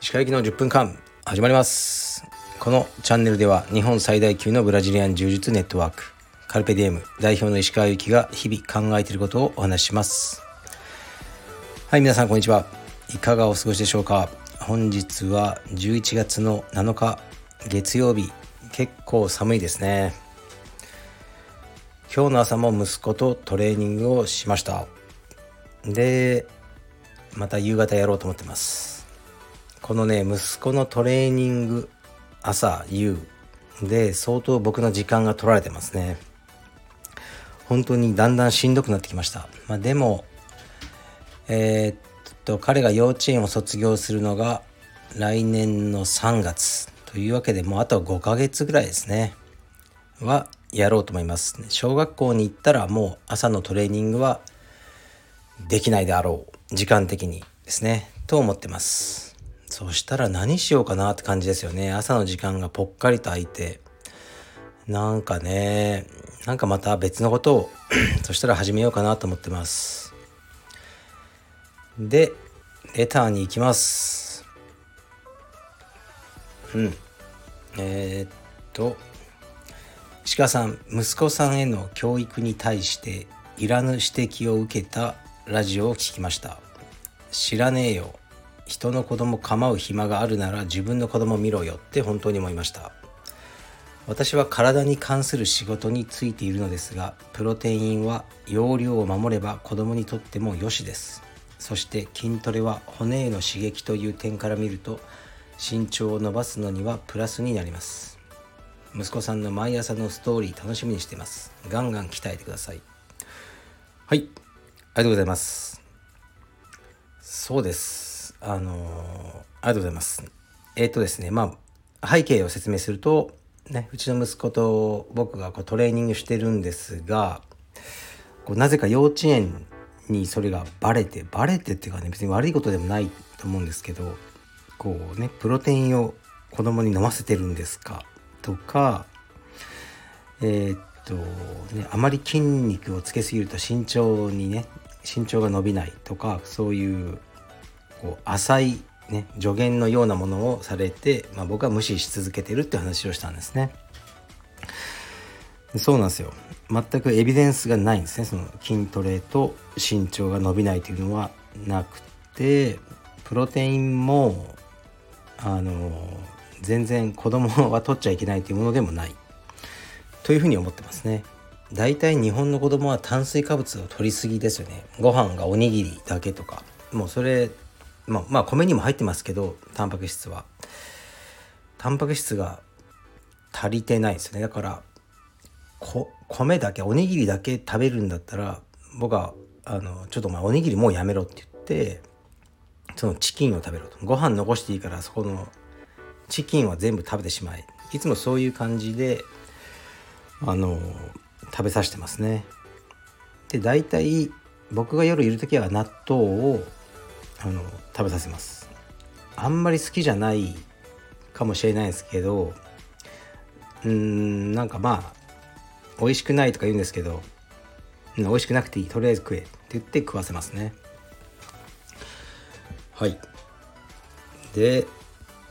石川行きの10分間始まります。このチャンネルでは日本最大級のブラジリアン柔術ネットワークカルペディエム代表の石川行きが日々考えていることをお話しします。はい皆さんこんにちは。いかがお過ごしでしょうか。本日は11月の7日月曜日。結構寒いですね。今日の朝も息子とトレーニングをしました。でまた夕方やろうと思ってます。このね息子のトレーニング朝夕。で相当僕の時間が取られてますね。本当にだんだんしんどくなってきました、まあ、でもえー、っと彼が幼稚園を卒業するのが来年の3月というわけでもうあと5ヶ月ぐらいですね。はやろうと思います小学校に行ったらもう朝のトレーニングはできないであろう時間的にですね。と思ってます。そしたら何しようかなって感じですよね。朝の時間がぽっかりと空いて。なんかねなんかまた別のことを そしたら始めようかなと思ってます。でレターに行きます。うん。えー、っと。石川さん息子さんへの教育に対していらぬ指摘を受けたラジオを聞きました。知らねえよ。人の子供構う暇があるなら自分の子供見ろよって本当に思いました。私は体に関する仕事についているのですがプロテインは容量を守れば子供にとっても良しです。そして筋トレは骨への刺激という点から見ると身長を伸ばすのにはプラスになります。息子さんの毎朝のストーリー楽しみにしてます。ガンガン鍛えてください。はい。ありがとうございます。そうです。あのー、ありがとうございます。えっ、とですねまあ背景を説明するとねうちの息子と僕がこうトレーニングしてるんですがこうなぜか幼稚園にそれがバレてバレてっていうかね別に悪いことでもないと思うんですけどこうねプロテインを子供に飲ませてるんですか？とかえー、っとねあまり筋肉をつけすぎると身長にね身長が伸びないとかそういうこう浅いね助言のようなものをされて、まあ、僕は無視し続けてるって話をしたんですね。そうなんですよ全くエビデンスがないんですねその筋トレと身長が伸びないというのはなくてプロテインもあの全然子供は取っちゃいけないというものでもない。というふうに思ってますね。大体日本の子供は炭水化物を取りすぎですよね。ご飯がおにぎりだけとか。もうそれまあ、まあ米にも入ってますけどタンパク質は。タンパク質が足りてないですね。だから米だけおにぎりだけ食べるんだったら僕はあのちょっとお前おにぎりもうやめろって言ってそのチキンを食べろと。ご飯残していいからそこのチキンは全部食べてしまえいつもそういう感じであの食べさせてますね。で大体僕が夜いる時は納豆をあの食べさせます。あんまり好きじゃないかもしれないですけどうんなんかまあ美味しくないとか言うんですけど美味しくなくていいとりあえず食えって言って食わせますね。はい。で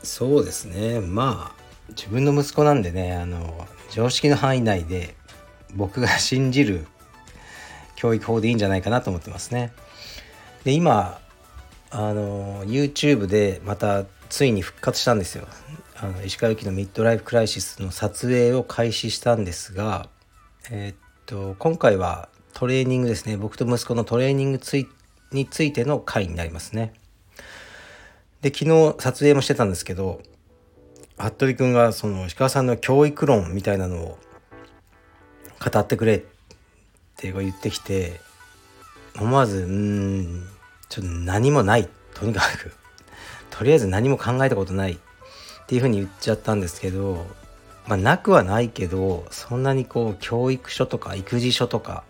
そうですねまあ自分の息子なんでねあの常識の範囲内で僕が信じる教育法でいいんじゃないかなと思ってますね。で今あの YouTube でまたついに復活したんですよ。あの石川由紀のミッドライフ・クライシスの撮影を開始したんですが、えー、っと今回はトレーニングですね僕と息子のトレーニングについての回になりますね。で昨日撮影もしてたんですけど服部君がその石川さんの教育論みたいなのを語ってくれって言ってきて思わずうんちょっと何もないとにかくとりあえず何も考えたことないっていうふうに言っちゃったんですけどまあなくはないけどそんなにこう教育書とか育児書とか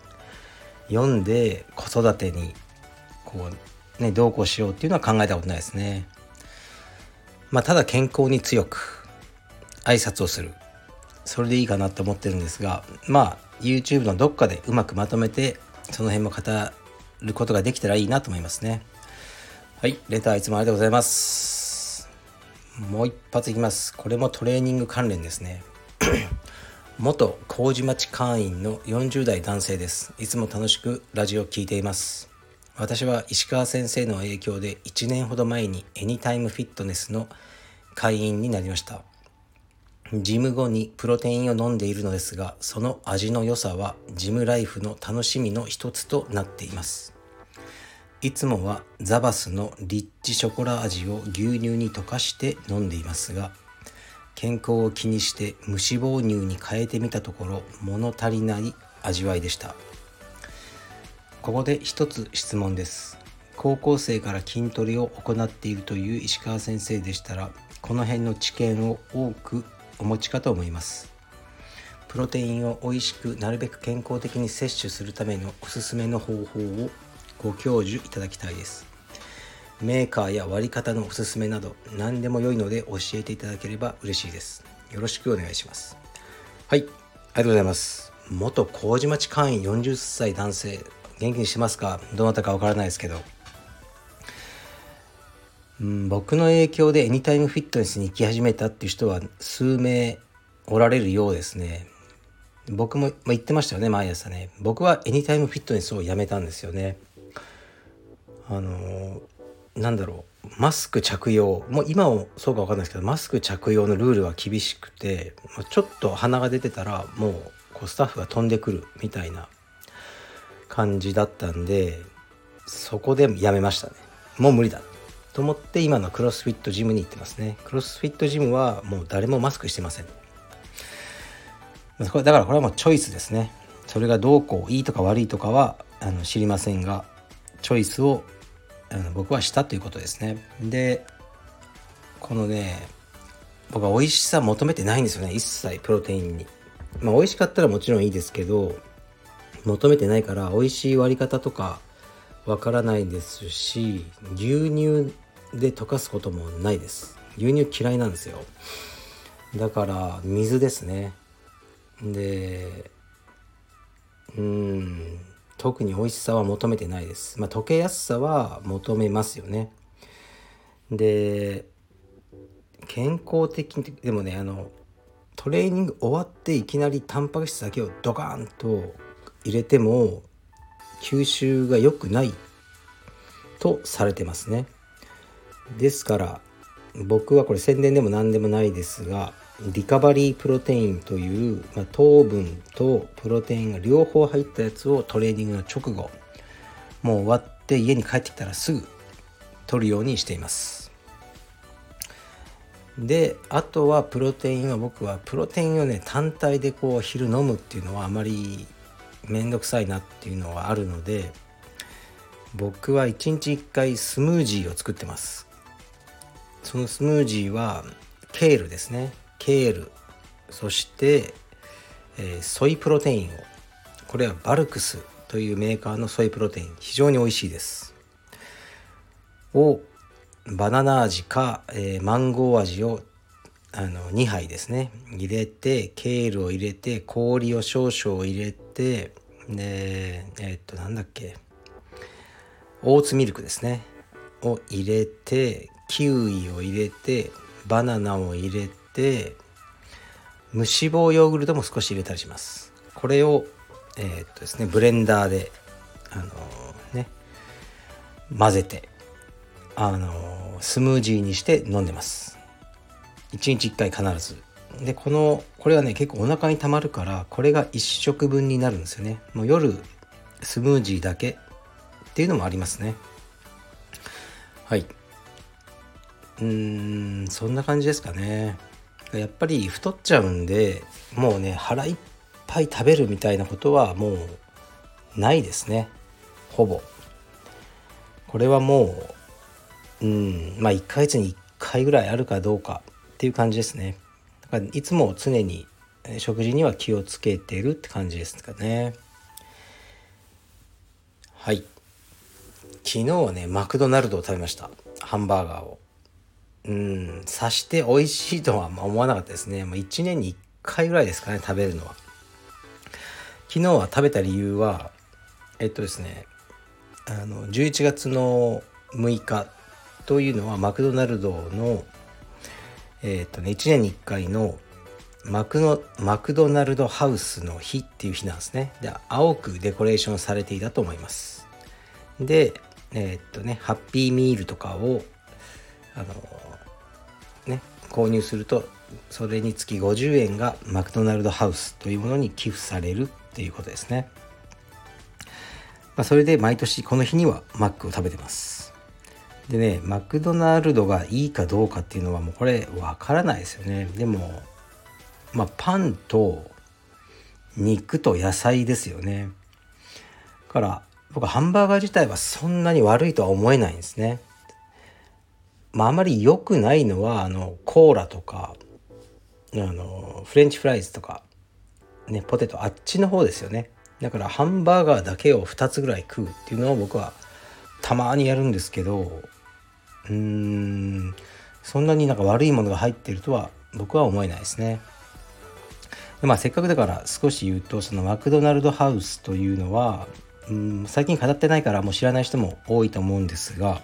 読んで子育てにこうねどうこうしようっていうのは考えたことないですね。まあ、ただ健康に強く挨拶をする。それでいいかなって思ってるんですがまあ YouTube のどっかでうまくまとめてその辺も語ることができたらいいなと思いますね。はいレターいつもありがとうございます。もう一発いきます。これもトレーニング関連ですね。元麹町会員の40代男性です。いつも楽しくラジオを聴いています。私は石川先生の影響で1年ほど前にエニタイムフィットネスの会員になりました。ジム後にプロテインを飲んでいるのですがその味の良さはジムライフの楽しみの一つとなっています。いつもはザバスのリッチショコラ味を牛乳に溶かして飲んでいますが健康を気にして無脂肪乳に変えてみたところ物足りない味わいでした。ここで一つ質問です。高校生から筋トレを行っているという石川先生でしたらこの辺の知見を多くお持ちかと思います。プロテインを美味しくなるべく健康的に摂取するためのおすすめの方法をご教授いただきたいです。メーカーや割り方のおすすめなど何でも良いので教えていただければ嬉しいです。よろしくお願いします。はいありがとうございます。元麹町会員40歳男性。元気にしてますか？どなたかわからないですけどうん、僕の影響でエニタイムフィットネスに行き始めたっていう人は数名おられるようですね。僕も、まあ、言ってましたよね、毎朝ね。僕はエニタイムフィットネスをやめたんですよね。あのなんだろう。マスク着用。もう今もそうかわかんないですけど、マスク着用のルールは厳しくて、ちょっと鼻が出てたら、もうこうスタッフが飛んでくるみたいな感じだったんで、そこでやめましたね。もう無理だ。と思って今のクロスフィットジムに行ってますね。クロスフィットジムはもう誰もマスクしてません。だからこれはもうチョイスですね。それがどうこういいとか悪いとかはあの知りませんがチョイスをあの僕はしたということですね。でこのね僕は美味しさ求めてないんですよね。一切プロテインに。まあ美味しかったらもちろんいいですけど求めてないから美味しい割り方とかわからないですし牛乳で溶かすこともないです。牛乳嫌いなんですよ。だから水ですね。でうん特に美味しさは求めてないです。まあ溶けやすさは求めますよね。で健康的にでもねあのトレーニング終わっていきなりタンパク質だけをドカーンと入れても吸収が良くないとされてますね。ですから僕はこれ宣伝でも何でもないですがリカバリープロテインという、まあ、糖分とプロテインが両方入ったやつをトレーニングの直後もう終わって家に帰ってきたらすぐ取るようにしています。であとはプロテインは僕はプロテインをね単体でこう昼飲むっていうのはあまり面倒くさいなっていうのはあるので僕は1日1回スムージーを作ってます。そのスムージーはケールですね。ケール。そして、えー、ソイプロテインを。これはバルクスというメーカーのソイプロテイン。非常に美味しいです。をバナナ味か、えー、マンゴー味をあの2杯ですね。入れてケールを入れて氷を少々入れてでえー、っとなんだっけ？オーツミルクですね。を入れてキウイを入れてバナナを入れて無脂肪ヨーグルトも少し入れたりします。これをえー、っとですねブレンダーであのー、ね混ぜてあのー、スムージーにして飲んでます。1日1回必ず。でこのこれはね結構お腹にたまるからこれが1食分になるんですよね。もう夜スムージーだけ。っていうのもありますね。はい。うんそんな感じですかね。やっぱり太っちゃうんでもうね腹いっぱい食べるみたいなことはもうないですね。ほぼ。これはもううんまあ1ヶ月に1回ぐらいあるかどうかっていう感じですね。いつも常に食事には気をつけてるって感じですかね。はい。昨日はねマクドナルドを食べました。ハンバーガーを。うん。さして美味しいとは思わなかったですね。もう1年に1回ぐらいですかね食べるのは。昨日は食べた理由はえっとですねあの11月の6日というのはマクドナルドのえっとね1年に1回のマクのマクドナルドハウスの日っていう日なんですね。で青くデコレーションされていたと思います。でえー、っとねハッピーミールとかをあのね購入するとそれにつき50円がマクドナルドハウスというものに寄付されるっていうことですね、まあ、それで毎年この日にはマックを食べてます。でねマクドナルドがいいかどうかっていうのはもうこれわからないですよね。でもまあパンと肉と野菜ですよね。から僕ハンバーガー自体はそんなに悪いとは思えないんですね。まああまり良くないのはあのコーラとかあのフレンチフライズとかねポテトあっちの方ですよね。だからハンバーガーだけを2つぐらい食うっていうのを僕はたまにやるんですけどうーんそんなになんか悪いものが入ってるとは僕は思えないですね。でまあせっかくだから少し言うとそのマクドナルドハウスというのはうん最近語ってないからもう知らない人も多いと思うんですが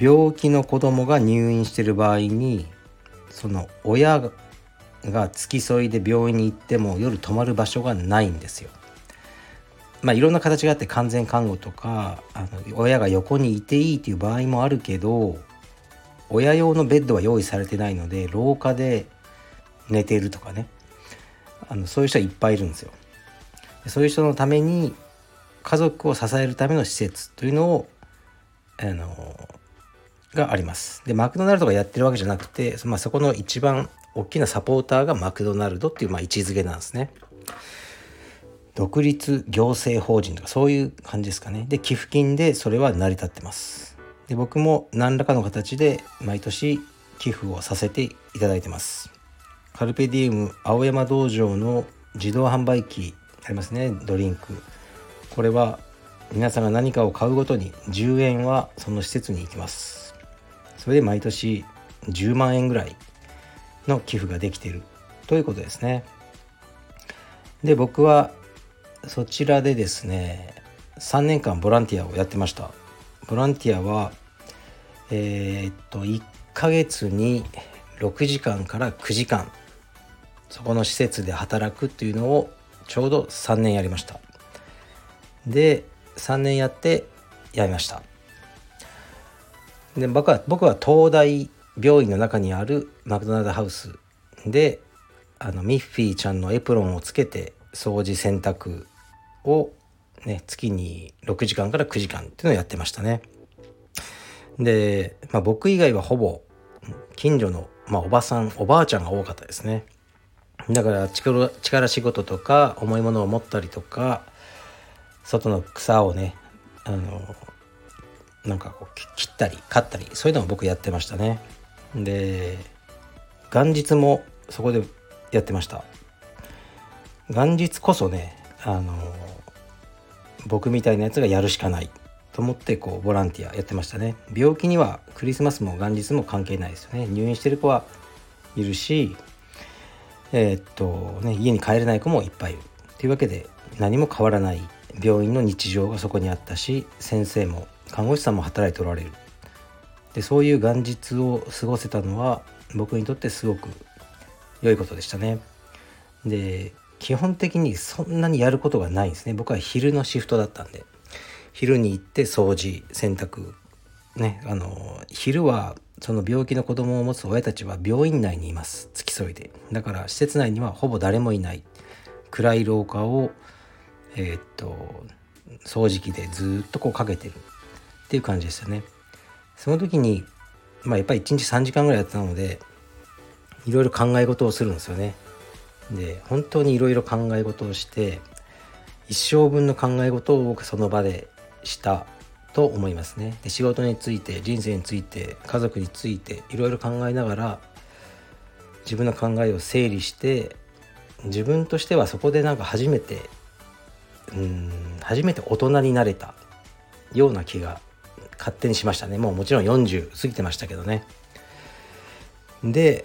病気の子供が入院してる場合にその親が付き添いで病院に行っても夜泊まる場所がないんですよ。まあいろんな形があって完全看護とかあの親が横にいていいという場合もあるけど親用のベッドは用意されてないので廊下で寝てるとかねあのそういう人はいっぱいいるんですよ。そういう人のために家族を支えるための施設というのをあのがあります。でマクドナルドがやってるわけじゃなくて、まあ、そこの一番大きなサポーターがマクドナルドっていう、まあ、位置づけなんですね。独立行政法人とかそういう感じですかね。で寄付金でそれは成り立ってます。で僕も何らかの形で毎年寄付をさせていただいてます。カルペディウム青山道場の自動販売機ありますねドリンクこれは皆さんが何かを買うごとに10円はその施設に行きますそれで毎年10万円ぐらいの寄付ができているということですねで僕はそちらでですね3年間ボランティアをやってました。ボランティアはえー、っと1ヶ月に6時間から9時間そこの施設で働くっていうのをちょうど3年やりました。で3年やってやめました。で僕は僕は東大病院の中にあるマクドナルドハウスであのミッフィーちゃんのエプロンをつけて掃除洗濯を、ね、月に6時間から9時間っていうのをやってましたね。で、まあ、僕以外はほぼ近所の、まあ、おばさんおばあちゃんが多かったですね。だから力力仕事とか重いものを持ったりとか外の草をねあのなんかこう切ったり刈ったりそういうのも僕やってましたね。で元日もそこでやってました。元日こそねあの僕みたいなやつがやるしかないと思ってこうボランティアやってましたね。病気にはクリスマスも元日も関係ないですよね。入院してる子はいるしえー、っとね、家に帰れない子もいっぱいいる。というわけで何も変わらない病院の日常がそこにあったし先生も看護師さんも働いておられる。でそういう元日を過ごせたのは僕にとってすごく良いことでしたね。で基本的にそんなにやることがないんですね。僕は昼のシフトだったんで。昼に行って掃除洗濯ねあの昼はその病気の子供を持つ親たちは病院内にいます。付き添いで。だから施設内にはほぼ誰もいない。暗い廊下をえー、っと掃除機でずっとこうかけてる。っていう感じですよね。その時にまあやっぱり1日3時間ぐらいやってたのでいろいろ考え事をするんですよね。で本当にいろいろ考え事をして一生分の考え事を僕その場でしたと思いますね。で仕事について人生について家族についていろいろ考えながら自分の考えを整理して自分としてはそこでなんか初めてうん初めて大人になれたような気が勝手にしましたね。もうもちろん40過ぎてましたけどね。で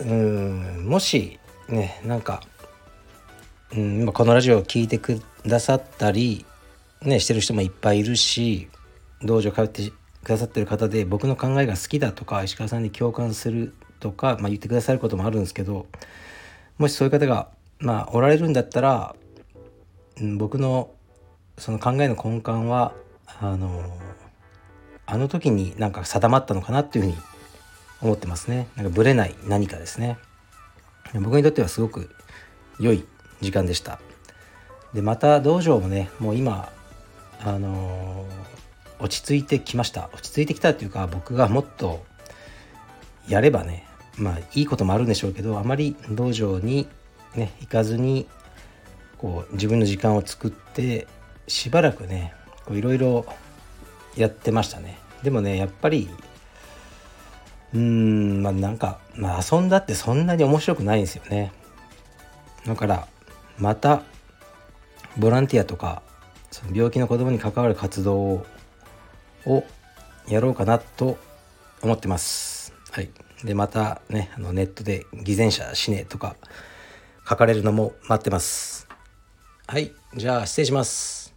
うんもしねなんかうん今このラジオを聴いてくださったりねしてる人もいっぱいいるし道場通ってくださってる方で僕の考えが好きだとか石川さんに共感するとか、まあ、言ってくださることもあるんですけどもしそういう方が、まあ、おられるんだったら、うん、僕のその考えの根幹はあのあの時になんか定まったのかなっていうふうに思ってますね。なんかぶれない何かですね。僕にとってはすごく良い時間でした。でまた道場もねもう今あのー、落ち着いてきました。落ち着いてきたっていうか僕がもっとやればねまあいいこともあるんでしょうけどあまり道場にね行かずにこう自分の時間を作ってしばらくねいろいろやってましたね。でもねやっぱりうーんまあなんか、まあ、遊んだってそんなに面白くないんですよねだからまたボランティアとかその病気の子供に関わる活動をやろうかなと思ってます。はい、でまたねあのネットで偽善者死ねとか書かれるのも待ってます。はいじゃあ失礼します。